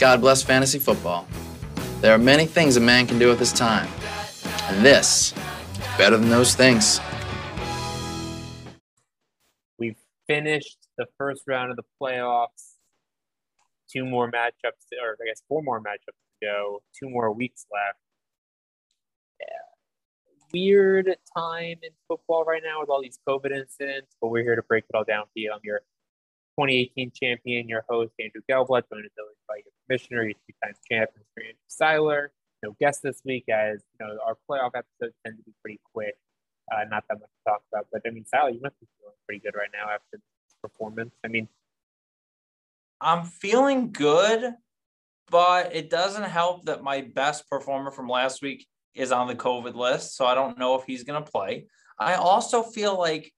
God bless fantasy football. There are many things a man can do with his time. And this is better than those things. We've finished the first round of the playoffs. Two more matchups, or I guess four more matchups to go. Two more weeks left. Yeah. Weird time in football right now with all these COVID incidents, but we're here to break it all down for you. I'm your 2018 champion, your host, Andrew Gelblatt, joined as by your commissioner, your two-time champion, Andrew Seiler. No guest this week, as you know, our playoff episodes tend to be pretty quick. Uh, not that much to talk about, but I mean, Seiler, you must be feeling pretty good right now after this performance. I mean, I'm feeling good, but it doesn't help that my best performer from last week is on the COVID list, so I don't know if he's going to play. I also feel like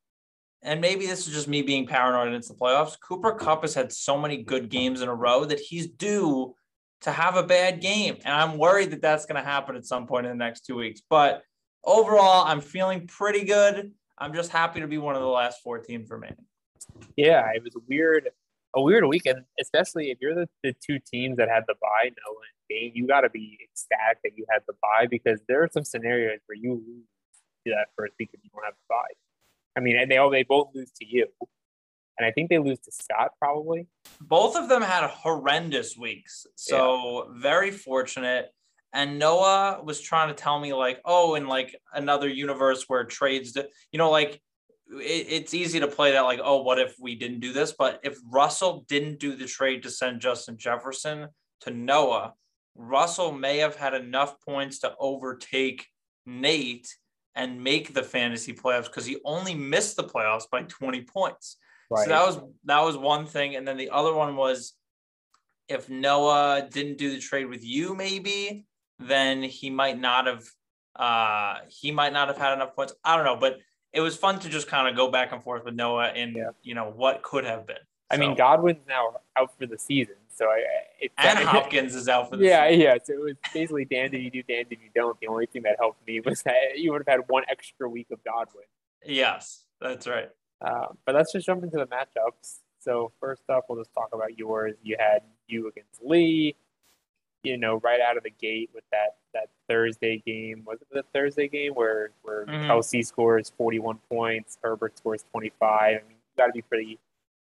and maybe this is just me being paranoid and it's the playoffs. Cooper Kupp has had so many good games in a row that he's due to have a bad game. And I'm worried that that's going to happen at some point in the next two weeks. But overall, I'm feeling pretty good. I'm just happy to be one of the last 14 for me. Yeah, it was a weird, a weird weekend, especially if you're the, the two teams that had the bye, Noah and Dane, you got to be ecstatic that you had the bye because there are some scenarios where you lose that first week if you don't have the bye. I mean, they all they both lose to you, and I think they lose to Scott probably. Both of them had horrendous weeks, so yeah. very fortunate. And Noah was trying to tell me like, oh, in like another universe where trades, you know, like it, it's easy to play that like, oh, what if we didn't do this? But if Russell didn't do the trade to send Justin Jefferson to Noah, Russell may have had enough points to overtake Nate and make the fantasy playoffs because he only missed the playoffs by 20 points. Right. So that was that was one thing. And then the other one was if Noah didn't do the trade with you, maybe, then he might not have uh he might not have had enough points. I don't know, but it was fun to just kind of go back and forth with Noah and yeah. you know what could have been. I so. mean, Godwin's now out for the season, so I. It, and Hopkins is out for the yeah, yeah. So it was basically Dan did you do, Dan did you don't. The only thing that helped me was that you would have had one extra week of Godwin. Yes, that's right. Uh, but let's just jump into the matchups. So first up, we'll just talk about yours. You had you against Lee. You know, right out of the gate with that that Thursday game. Was it the Thursday game where where mm-hmm. Kelce scores forty one points, Herbert scores twenty five? I mean, you got to be pretty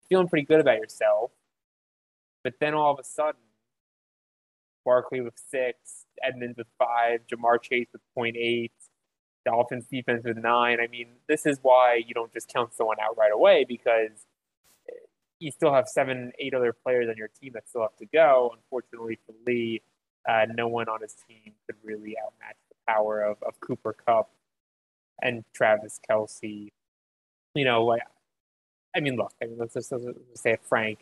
feeling pretty good about yourself. But then all of a sudden, Barkley with six, Edmonds with five, Ja'Marr Chase with 0.8, Dolphins defense with nine. I mean, this is why you don't just count someone out right away because you still have seven, eight other players on your team that still have to go. Unfortunately for Lee, uh, no one on his team could really outmatch the power of, of Cooper Kupp and Travis Kelce. You know, I mean, look, I mean, let's just, let's just say frank.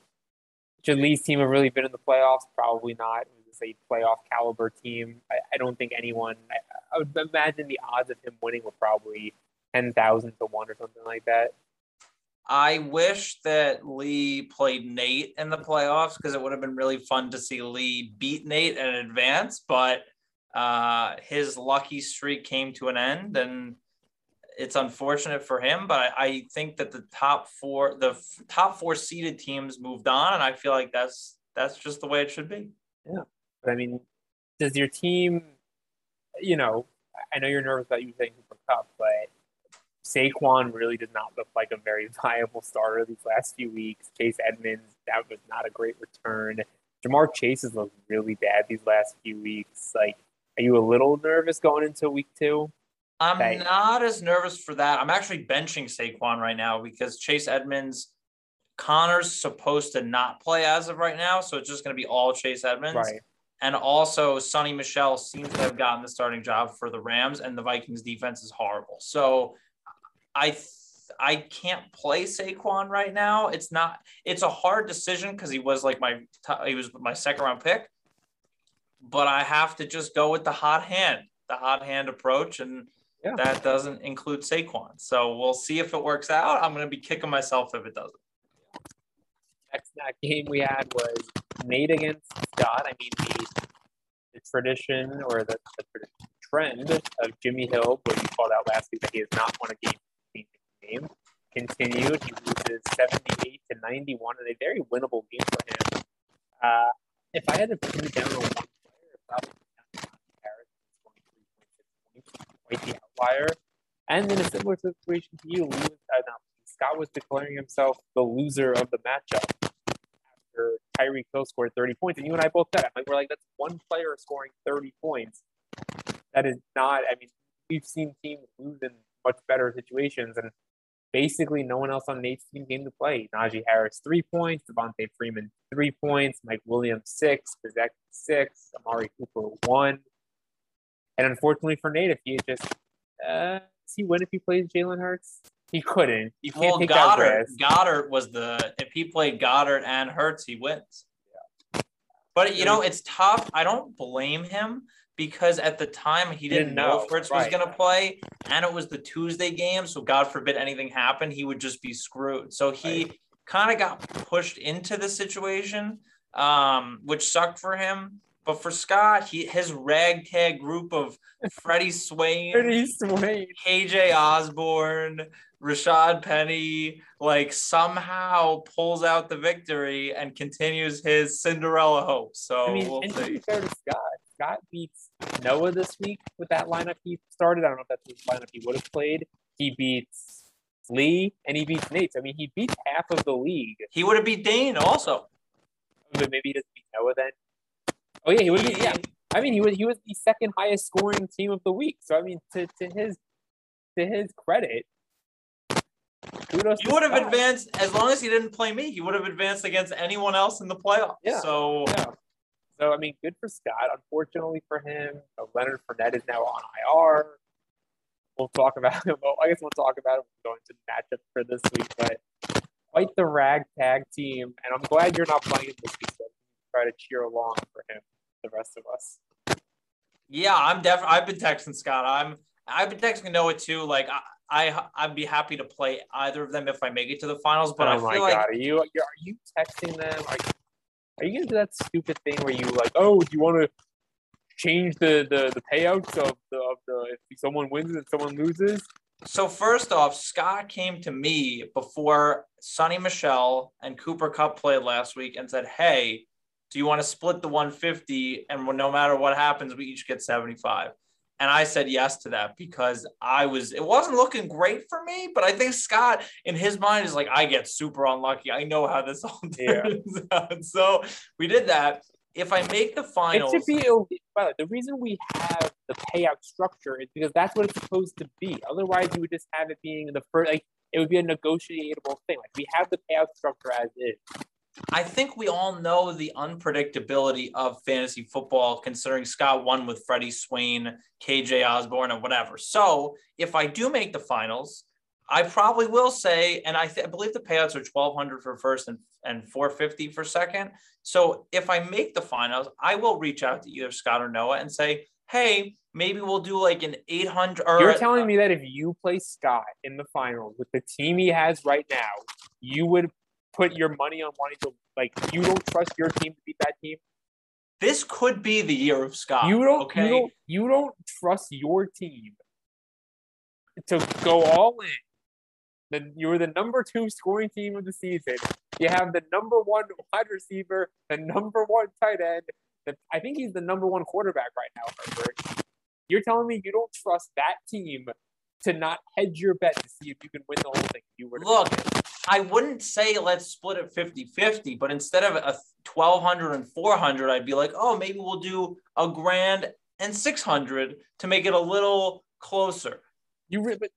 Should Lee's team have really been in the playoffs? Probably not. It was a playoff caliber team. I, I don't think anyone. I, I, would imagine the odds of him winning were probably ten thousand to one or something like that. I wish that Lee played Nate in the playoffs because it would have been really fun to see Lee beat Nate in advance. But uh, his lucky streak came to an end, and it's unfortunate for him, but I, I think that the top four, the f- top four seeded teams moved on, and I feel like that's that's just the way it should be. Yeah, I mean, does your team, you know, I know you're nervous about you saying Cooper Kupp, but Saquon really does not look like a very viable starter these last few weeks. Chase Edmonds, that was not a great return. Ja'Marr Chase has looked really bad these last few weeks. Like, are you a little nervous going into week two? I'm not as nervous for that. I'm actually benching Saquon right now because Chase Edmonds, Connor's supposed to not play as of right now, so it's just going to be all Chase Edmonds. Right. And also, Sony Michel seems to have gotten the starting job for the Rams, and the Vikings defense is horrible. So, I I can't play Saquon right now. It's not. It's a hard decision because he was like my he was my second round pick, but I have to just go with the hot hand, the hot hand approach, and yeah. that doesn't include Saquon. So we'll see if it works out. I'm going to be kicking myself if it doesn't. Next that game we had was Nate against Scott. I mean, the, the tradition or the, the trend of Jimmy Hill, what you called out last week, that he has not won a game game continued. He loses 78 to 91 in a very winnable game for him. Uh, if I had to it down on one player, probably Najee Harris scoring three point six points, And in a similar situation to you, Scott was declaring himself the loser of the matchup after Tyreek Hill scored 30 points. And you and I both said, like, we're like, that's one player scoring 30 points. That is not, I mean, we've seen teams lose in much better situations. And basically, no one else on Nate's team came to play. Najee Harris, three points. Devonta Freeman, three points. Mike Williams, six. Bezek, six. Amari Cooper, one. And unfortunately for Nate, if he had just, uh, does he win if he plays Jalen Hurts? He couldn't. You can't Well, take that Goddard, risk. Goddard was the if he played Goddard and Hurts, he wins. But you know, it's tough. I don't blame him because at the time he didn't, Didn't know, know, if Hurts right. was going to play, and it was the Tuesday game. So God forbid anything happened, he would just be screwed. So he kind of got pushed into the situation, um, which sucked for him. But for Scott, he his ragtag group of Freddie Swain, Pretty Swain, KJ Osborn, Rashad Penny, like somehow pulls out the victory and continues his Cinderella hope. So I mean, we'll and to be see. fair to Scott, Scott beats Noah this week with that lineup he started. I don't know if that's the lineup he would have played. He beats Lee and he beats Nate. I mean, he beats half of the league. He would have beat Dane also. But maybe he doesn't beat Noah then. Oh yeah, he be. Yeah, I mean, he was he was the second highest scoring team of the week. So I mean, to, to his to his credit, kudos. He would have Scott. advanced as long as he didn't play me. He would have advanced against anyone else in the playoffs. Yeah. So Yeah. So I mean, good for Scott. Unfortunately for him, uh, Leonard Fournette is now on IR. We'll talk about him. Well, I guess we'll talk about him going to the matchup for this week. But quite the ragtag team, and I'm glad you're not playing this week. Try to cheer along for him, the rest of us. yeah, I'm definitely. I've been texting Scott. I'm. I've been texting Noah too. Like I, I, I'd be happy to play either of them if I make it to the finals. But oh I my feel god, like are you are you texting them? Are you, are you gonna do that stupid thing where you like, oh, do you want to change the, the the payouts of the of the if someone wins and someone loses? So first off, Scott came to me before Sony Michel and Cooper Kupp played last week and said, "Hey, do you want to split the 150 and no matter what happens, we each get 75?" And I said yes to that because I was it wasn't looking great for me, but I think Scott in his mind is like, I get super unlucky. I know how this all Yeah. turns out. So we did that. If I make the finals, It should be. ille- By the way, the reason we have the payout structure is because that's what it's supposed to be. Otherwise, you would just have it being the first. Like it would be a negotiable thing. Like we have the payout structure as is. I think we all know the unpredictability of fantasy football, considering Scott won with Freddie Swain, KJ Osborn, and whatever. So if I do make the finals, I probably will say, and I, th- I believe the payouts are twelve hundred for first and and four fifty for second. So if I make the finals, I will reach out to either Scott or Noah and say, hey, maybe we'll do like an eight hundred. You're telling me that if you play Scott in the finals with the team he has right now, you would put your money on wanting to like you don't trust your team to beat that team. this could be the year of Scott. You don't. Okay. You don't. You don't trust your team to go all in. Then you're the number two scoring team of the season. You have the number one wide receiver, the number one tight end. The, I think he's the number one quarterback right now, Herbert. You're telling me you don't trust that team to not hedge your bet to see if you can win the whole thing. You were to Look. I wouldn't say let's split it 50 50, but instead of a 1200 and 400, I'd be like, oh, maybe we'll do a grand and 600 to make it a little closer. you re- but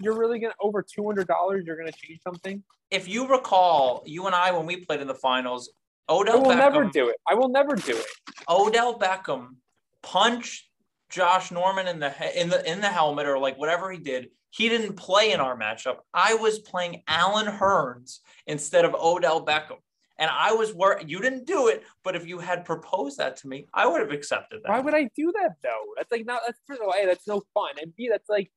you're really gonna over two hundred dollars. You're gonna change something. If you recall, you and I, when we played in the finals, I Odell will Beckham, never do it. I will never do it. Odell Beckham punched Josh Norman in the in the in the helmet or like whatever he did. He didn't play in our matchup. I was playing Allen Hurns instead of Odell Beckham. And I was where you didn't do it, but if you had proposed that to me, I would have accepted that. Why would I do that though? That's like not. That's first of all, A, that's no fun, and B, that's like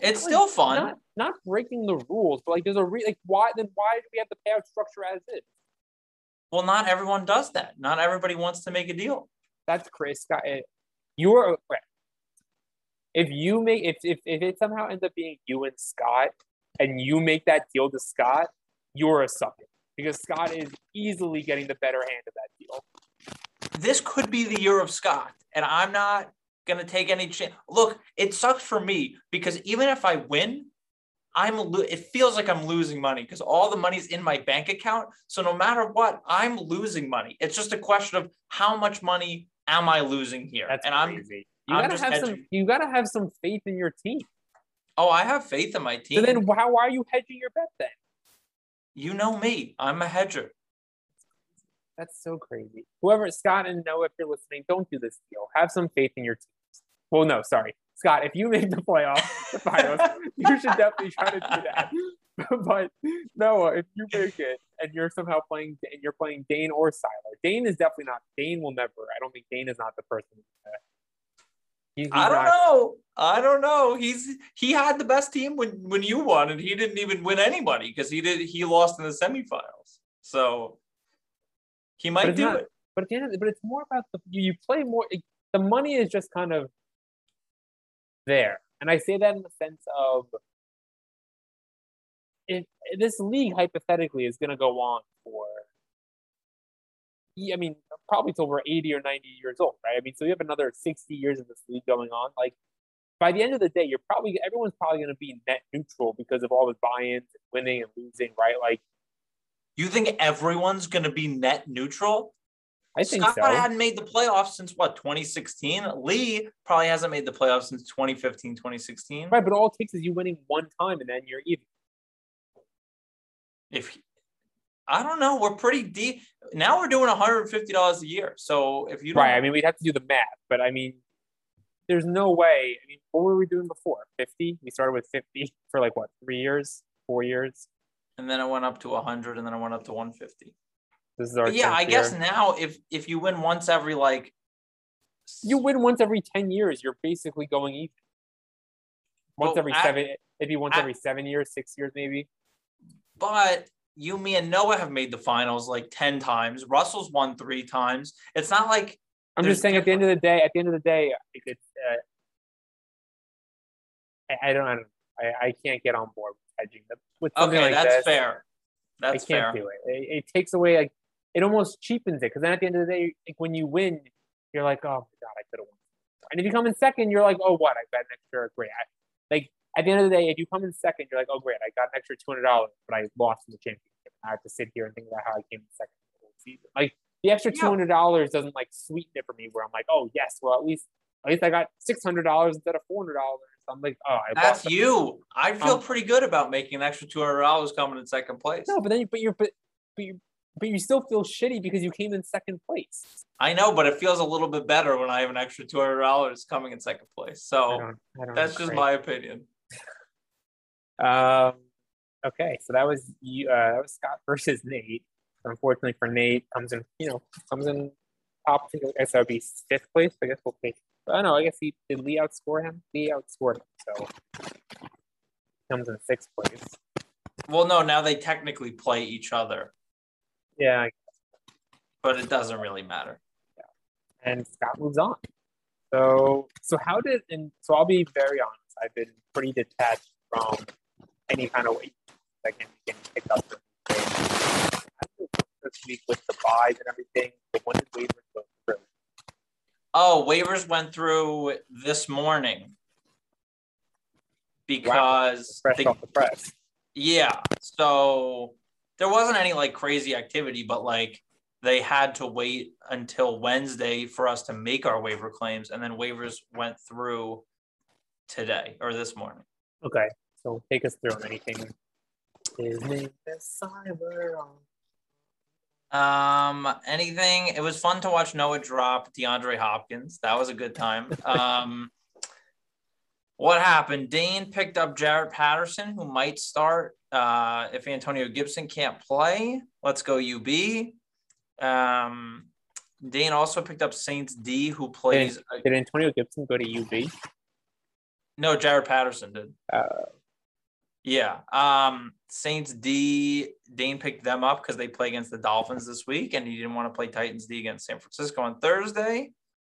it's like, still fun. Not, not breaking the rules, but like there's a re- like why then why do we have the payout structure as is? well, not everyone does that. Not everybody wants to make a deal. That's Chris Got eh, You're if you make if, if if it somehow ends up being you and Scott, and you make that deal to Scott, you're a sucker because Scott is easily getting the better hand of that deal. this could be the year of Scott, and I'm not gonna take any chance. Look, it sucks for me because even if I win, I'm lo- it feels like I'm losing money because all the money's in my bank account. So no matter what, I'm losing money. It's just a question of how much money am I losing here? That's and I'm crazy. You I'm gotta have some. You gotta have some faith in your team. oh, I have faith in my team. So then, how why are you hedging your bet then? you know me. I'm a hedger. That's so crazy. Whoever Scott and Noah, if you're listening, don't do this deal. Have some faith in your teams. Well, no, sorry, Scott. If you make the playoffs, the finals, you should definitely try to do that. but Noah, if you make it and you're somehow playing and you're playing Dane or Seiler, Dane is definitely not. Dane will never. I don't think Dane is not the person. Uh, he's, he's I don't not- know. I don't know. He's he had the best team when when you won, and he didn't even win anybody because he did he lost in the semifinals. So he might do not- it. But at the end of the, but it's more about the you, you play more. It, the money is just kind of there, and I say that in the sense of if this league hypothetically is going to go on for I mean, probably till we're 80 or 90 years old, right? I mean, so you have another 60 years of this league going on. Like, by the end of the day, you're probably everyone's probably going to be net neutral because of all the buy-ins and winning and losing, right? Like, You think everyone's going to be net neutral? I think Scott so. hadn't made the playoffs since what 2016. Lee probably hasn't made the playoffs since 2015, 2016. Right, but all it takes is you winning one time and then you're even. If I don't know, we're pretty deep now. We're doing 150 dollars a year. So if you don't, Right. I mean, we'd have to do the math, but I mean, there's no way. I mean, what were we doing before? 50? We started with 50 for like what, three years, four years? and then it went up to 100, and then it went up to 150. This is our But yeah, 10th I guess year. now if if you win once every like you win once every 10 years, you're basically going even. Once Well, every I- seven, maybe once I- every seven years, six years, maybe. But you, me, and Noah have made the finals like 10 times. Russell's won three times. It's not like I'm just saying, at the end of the day, at the end of the day, it's. Uh, I, I don't. I, don't I, I can't get on board with hedging the, with something okay, like that's this. fair. I can't fair. do it. it. It takes away like it almost cheapens it because then at the end of the day, like, when you win, you're like, oh my god, I could have won. And if you come in second, you're like, oh what? I bet an extra great. I, like at the end of the day, if you come in second, you're like, oh great, I got an extra two hundred dollars, but I lost in the championship. I have to sit here and think about how I came in second the whole season. Like the extra two hundred dollars doesn't like sweeten it for me. Where I'm like, oh yes, well at least at least I got six hundred dollars instead of four hundred dollars. I'm like, oh, I That's you. I feel Um, pretty good about making an extra two hundred dollars coming in second place. No, but then you, but you're but but you but you still feel shitty because you came in second place. I know, but it feels a little bit better when I have an extra two hundred dollars coming in second place. I So don't, I don't that's just my opinion. Um, okay, so that was you. Uh, that was Scott versus Nate. Unfortunately for Nate, comes in. You know, comes in top. I guess that would be fifth place. I guess we'll take. I don't know. I guess he did. Lee outscore him. Lee outscored him. So comes in sixth place. Well, no, now they technically play each other, Yeah, I- but it doesn't really matter. and Scott moves on. So, so how did and so I'll be very honest. I've been pretty detached from any kind of weight that can can pick up. for me. How did it go This week with the buys and everything, but when did waivers go through? Oh, waivers went through this morning because Fresh the- off the press. Yeah. So there wasn't any like crazy activity, but like they had to wait until Wednesday for us to make our waiver claims, and then waivers went through today or this morning. Okay, so take us through anything. His name is Cyber. Um, anything? It was fun to watch Noah drop DeAndre Hopkins. That was a good time. Um, what happened? Dane picked up Jaret Patterson, who might start uh, if Antonio Gibson can't play. Let's go UB. Um, Dane also picked up Saints D, who plays. Did Antonio Gibson go to UB? no, Jaret Patterson did. Uh, Yeah. Um, Saints D, Dane picked them up because they play against the Dolphins this week, and he didn't want to play Titans D against San Francisco on Thursday.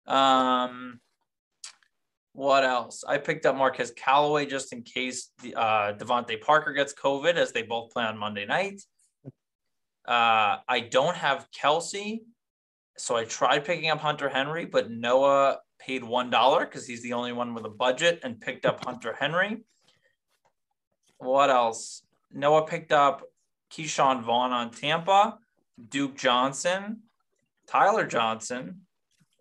Um, what else? I picked up Marquez Callaway just in case uh, DeVante Parker gets COVID, as they both play on Monday night. Uh, I don't have Kelce, So I tried picking up Hunter Henry, but Noah paid one dollar because he's the only one with a budget and picked up Hunter Henry. What else? Noah picked up Ke'Shawn Vaughn on Tampa, Duke Johnson, Tyler Johnson,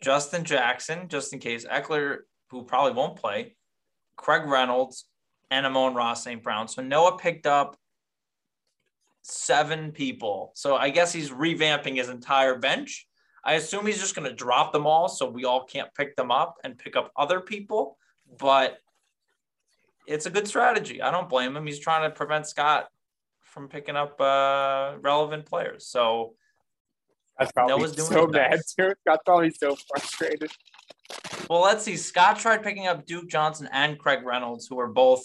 Justin Jackson, just in case Ekeler, who probably won't play, Craig Reynolds, and Amon-Ra St. Brown. So Noah picked up seven people. So I guess he's revamping his entire bench. I assume he's just going to drop them all so we all can't pick them up and pick up other people. But it's a good strategy. I don't blame him. He's trying to prevent Scott from picking up uh, relevant players. So that's probably Noah's doing so bad too. Scott's probably so frustrated. Well, let's see. Scott tried picking up Duke Johnson and Craig Reynolds, who were both,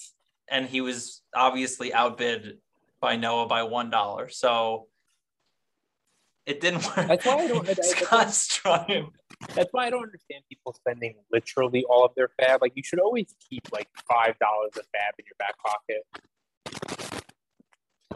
and he was obviously outbid by Noah by one dollar. So it didn't work. That's why I don't. Scott's trying. That's why I don't understand people spending literally all of their fab. Like you should always keep like five dollars of fab in your back pocket.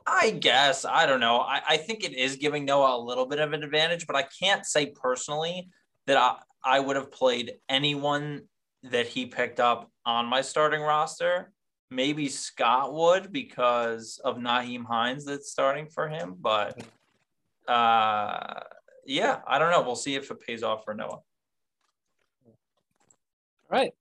I guess I don't know. I, I think it is giving Noah a little bit of an advantage, but I can't say personally that I, I would have played anyone that he picked up on my starting roster. Maybe Scott would because of Nyheim Hines that's starting for him, but uh, yeah, I don't know. We'll see if it pays off for Noah. All right.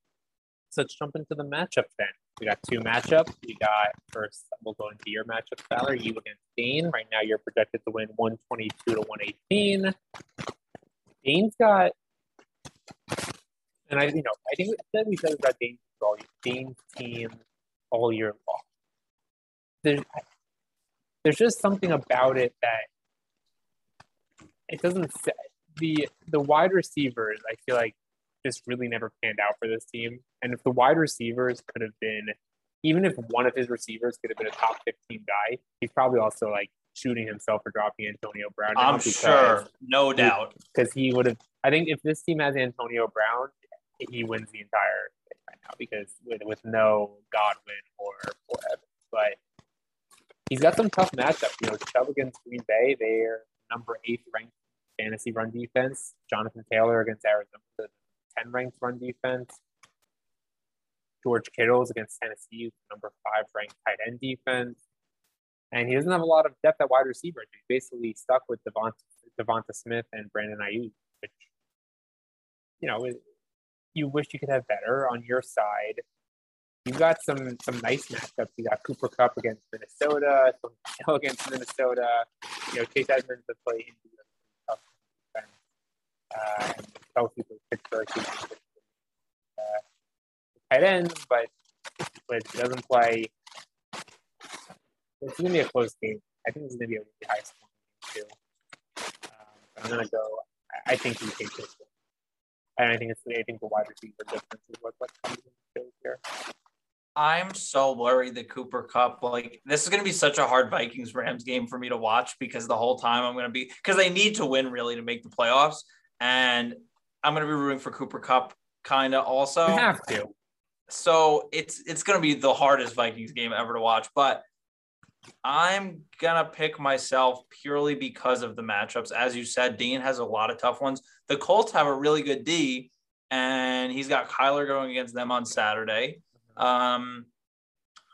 So let's jump into the matchup then. We got two matchups. We got first, we'll go into your matchup, Tyler. You against Dane. Right now, you're projected to win 122 to 118. Dane's got and I, you know, I think that we said about Dane's all Dane's team all year long. There's, there's just something about it that it doesn't. The the wide receivers, I feel like, just really never panned out for this team. And if the wide receivers could have been, even if one of his receivers could have been a top 15 guy, he's probably also like shooting himself for dropping Antonio Brown. I'm sure, no doubt, because he would have. I think if this team has Antonio Brown, he wins the entire thing right now because with with no Godwin or or Evans, but he's got some tough matchups. You know, Chubb against Green Bay, they're number eighth ranked fantasy run defense. Jonathan Taylor against Arizona, the 10 ranked run defense. George Kittle's against Tennessee, number five ranked tight end defense. And he doesn't have a lot of depth at wide receiver. He's basically stuck with Devonta, Devonta Smith and Brandon Aiyuk, which, you know, you wish you could have better on your side. You've got some some nice matchups. You got Cooper Kupp against Minnesota, some Hill against Minnesota. You know, Chase Edmonds to play in tough. Uh, and Kelce for Pittsburgh. Uh, tight end, but but doesn't play. It's gonna be a close game. I think it's gonna be a really high scoring game too. Um, I'm gonna go. I think he takes this one. And I think it's I think the wide receiver difference is what, what comes into here. I'm so worried that Cooper Kupp, like this is going to be such a hard Vikings Rams game for me to watch because the whole time I'm going to be because they need to win really to make the playoffs, and I'm going to be rooting for Cooper Kupp kind of also. You have to. So it's it's going to be the hardest Vikings game ever to watch, but I'm gonna pick myself purely because of the matchups. As you said, Dean has a lot of tough ones. The Colts have a really good D, and he's got Kyler going against them on Saturday. Um,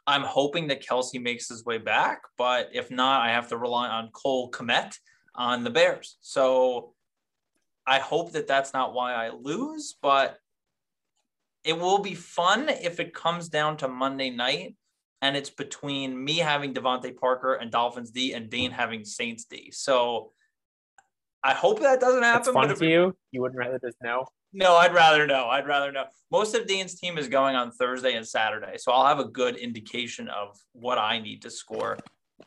I'm hoping that Kelce makes his way back, but if not, I have to rely on Cole Kmet on the Bears. So I hope that that's not why I lose, but it will be fun if it comes down to Monday night and it's between me having DeVante Parker and Dolphins D and Dean having Saints D. So I hope that doesn't happen. It's fun to you. You wouldn't rather just know. No, I'd rather know. I'd rather know. Most of Dean's team is going on Thursday and Saturday, so I'll have a good indication of what I need to score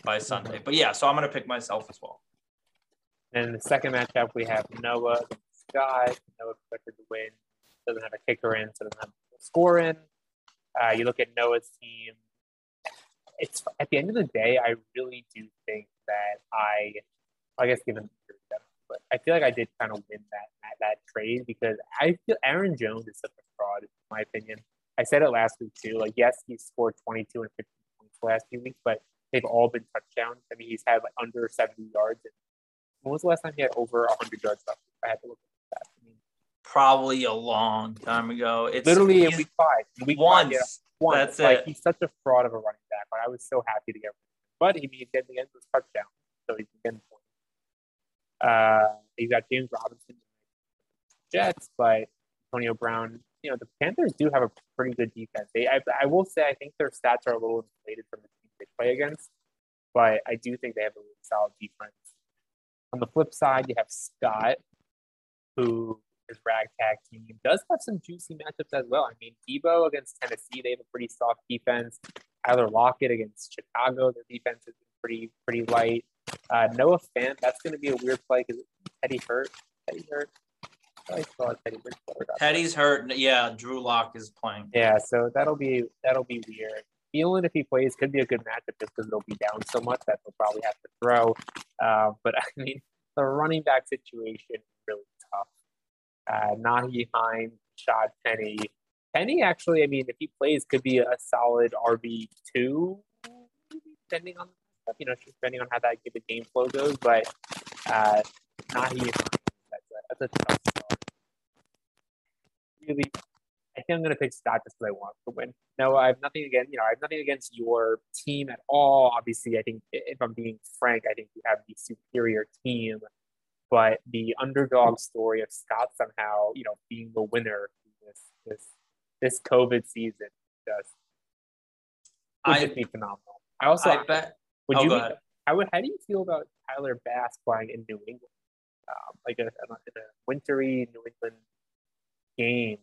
by Sunday. But yeah, so I'm going to pick myself as well. And the second matchup, we have Noah Scott. Noah expected to win. Doesn't have a kicker in, so doesn't have a score in. Uh, you look at Noah's team it's at the end of the day, I really do think that I, I guess given, but I feel like I did kind of win that, that that trade because I feel Aaron Jones is such a fraud in my opinion. I said it last week too. Like yes, he scored 22 and 15 points the last few weeks, but they've all been touchdowns. I mean, he's had like under 70 yards. And when was the last time he had over 100 yards left? I had to look at that. I mean, Probably a long time ago. It's literally in week five. In week once. Five, yeah, once. That's like, it. He's such a fraud of a running back. Like, I was so happy to get him. But he he did the end those touchdown, so he's getting points. Uh, he's got James Robinson, Jets, but Antonio Brown. You know the Panthers do have a pretty good defense. They, I, I will say, I think their stats are a little inflated from the teams they play against, but I do think they have a really solid defense. On the flip side, you have Scott, who his ragtag team does have some juicy matchups as well. I mean, Deebo against Tennessee, they have a pretty soft defense. Tyler Lockett against Chicago, their defense is pretty pretty light. Uh, Noah Fant, that's going to be a weird play because Teddy hurt. Teddy hurt. Teddy hurt. Teddy's hurt. Yeah, Drew Lock is playing. Yeah, so that'll be that'll be weird. Thielen, if he plays, could be a good matchup just because they'll be down so much that they'll probably have to throw. Uh, but I mean, the running back situation really tough. Uh, Nyheim Hines, Shad Penny. Penny actually, I mean, if he plays, could be a solid RB two, depending on you know, just depending on how that the game flow goes. But uh, Nyheim Hines, that's a, that's a tough start. Really, I think I'm gonna pick Scott just because I want to win. No, I have nothing against you know I have nothing against your team at all. Obviously, I think if I'm being frank, I think you have the superior team, but the underdog story of Scott somehow you know being the winner this this this COVID season just I phenomenal. I also I bet. Would oh, you be- how how do you feel about Tyler Bass playing in New England, um, like a, in a wintry New England game?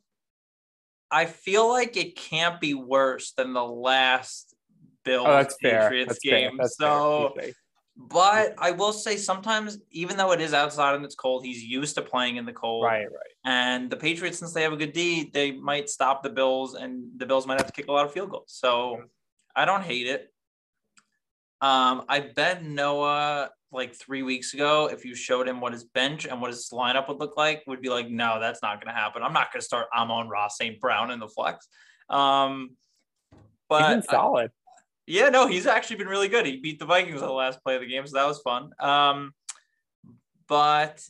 I feel like it can't be worse than the last Bills Oh, that's. Patriots game. That's so, fair. but I will say sometimes, even though it is outside and it's cold, he's used to playing in the cold. right, right. And the Patriots, since they have a good D, they might stop the Bills, and the Bills might have to kick a lot of field goals. So I don't hate it. Um, I bet Noah like three weeks ago, if you showed him what his bench and what his lineup would look like, would be like, no, that's not going to happen. I'm not going to start Amon-Ra St. Brown in the flex. Um, He's but been solid. yeah, no, he's actually been really good. He beat the Vikings on the last play of the game, so that was fun. Um, but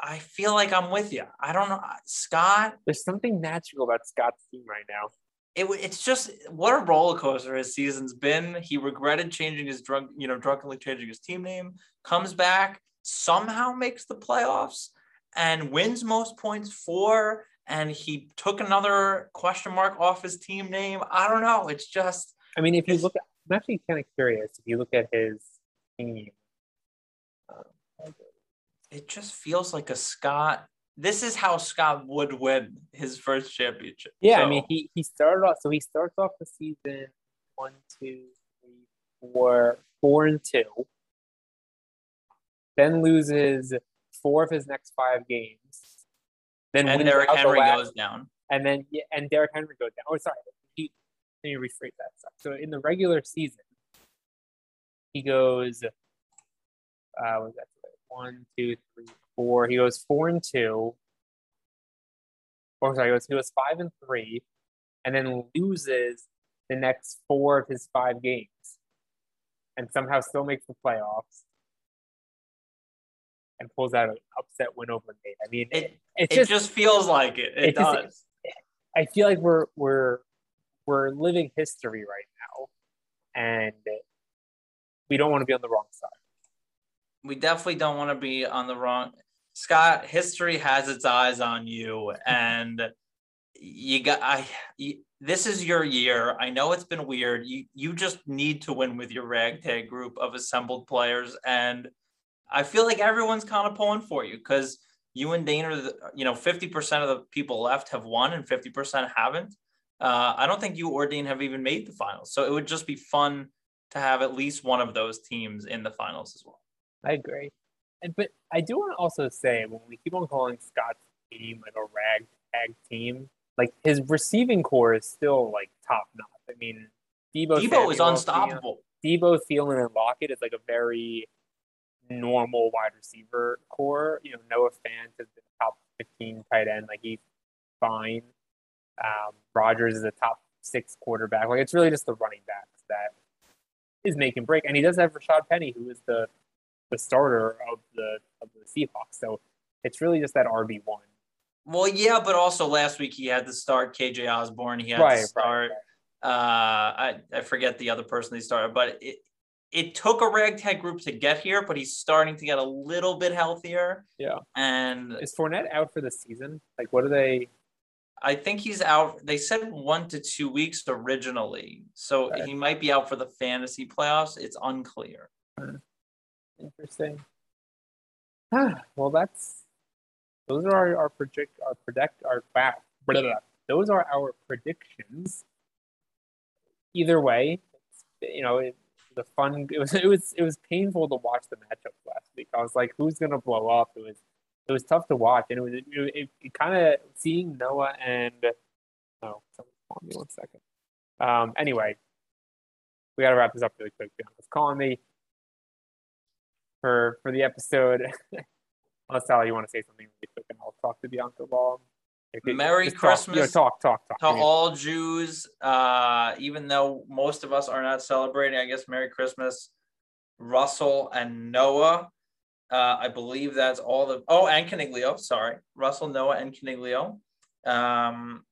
I feel like I'm with you. I don't know, Scott. There's something magical about Scott's team right now. It, it's just what a roller coaster his season's been. He regretted changing his drunk, you know, drunkenly changing his team name. Comes back, somehow makes the playoffs, and wins most points for. And he took another question mark off his team name. I don't know. It's just I mean, if you look at, I'm actually kind of curious. If you look at his team, um, it just feels like a Scott. This is how Scott would win his first championship. yeah, I mean, he he started off. So he starts off the season one, two, three, four, four and two. Then loses four of his next five games. Then and Derrick the Henry last- goes down. and then yeah, and Derrick Henry goes down. Oh, sorry. He, let me rephrase that. So in the regular season, he goes. Uh, was that one, two, three, four? He goes four and two. Or sorry, he goes, he goes five and three, and then loses the next four of his five games, and somehow still makes the playoffs. And pulls out an upset win over Nate. I mean, It it just, just feels like it. It, it just- does. I feel like we're we're we're living history right now, and we don't want to be on the wrong side. We definitely don't want to be on the wrong. Scott, history has its eyes on you, and you got. I. You, this is your year. I know it's been weird. You you just need to win with your ragtag group of assembled players, and I feel like everyone's kind of pulling for you because you and Dane are, the, you know, fifty percent of the people left have won and fifty percent haven't. Uh, I don't think you or Dean have even made the finals, so it would just be fun to have at least one of those teams in the finals as well. I agree, and but I do want to also say when we keep on calling Scott's team like a ragtag team, like his receiving core is still like top notch. I mean, Deebo Deebo is unstoppable. Deebo Thielen and Lockett is like a very normal wide receiver core. You know, Noah Fant has the top 15 tight end. Like he's fine. Um, Rodgers is a top six quarterback. Like it's really just the running backs that is making break. And he does have Rashad Penny, who is the the starter of the of the Seahawks. So It's really just that RB one. Well, yeah, but also last week he had to start KJ Osborn. He had Right, to right, start. Uh, I I forget the other person they started, but it it took a ragtag group to get here, but he's starting to get a little bit healthier. Yeah. And Is Fournette out for the season? Like, what are they? I think he's out. They said one to two weeks originally, so Okay. he might be out for the fantasy playoffs. It's unclear. Interesting. Ah, well, that's those are our, our project our predict our blah, blah, blah. those are our predictions. Either way, it's, you know, it, the fun it was it was it was painful to watch the matchup last week. I was like, who's gonna blow up? It was it was tough to watch, and it was it, it, it kind of seeing Noah and oh, someone's calling me one second. Um, anyway, we gotta wrap this up really quick. Bianca's calling me for for the episode. Unless Sally, you want to say something really quick, and I'll talk to Bianca while. Okay, Merry just talk. Christmas Yeah, talk, talk, talk. To all Jews, uh, even though most of us are not celebrating, I guess Merry Christmas, Russell and Noah. Uh, I believe that's all the oh, and Caniglio. Sorry, Russell, Noah, and Caniglio. Um,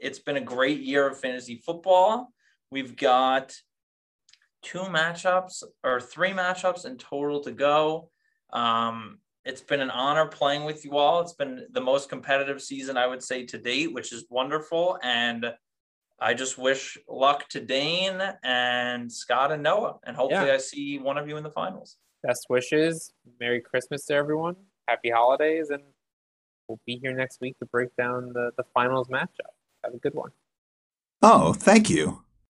it's been a great year of fantasy football. We've got two matchups or three matchups in total to go. Um, it's been an honor playing with you all. It's been the most competitive season I would say to date, which is wonderful. And I just wish luck to Dane and Scott and Noah. And hopefully Yeah. I see one of you in the finals. Best wishes. Merry Christmas to everyone. Happy holidays, and we'll be here next week to break down the the finals matchup. Have a good one. Oh, thank you.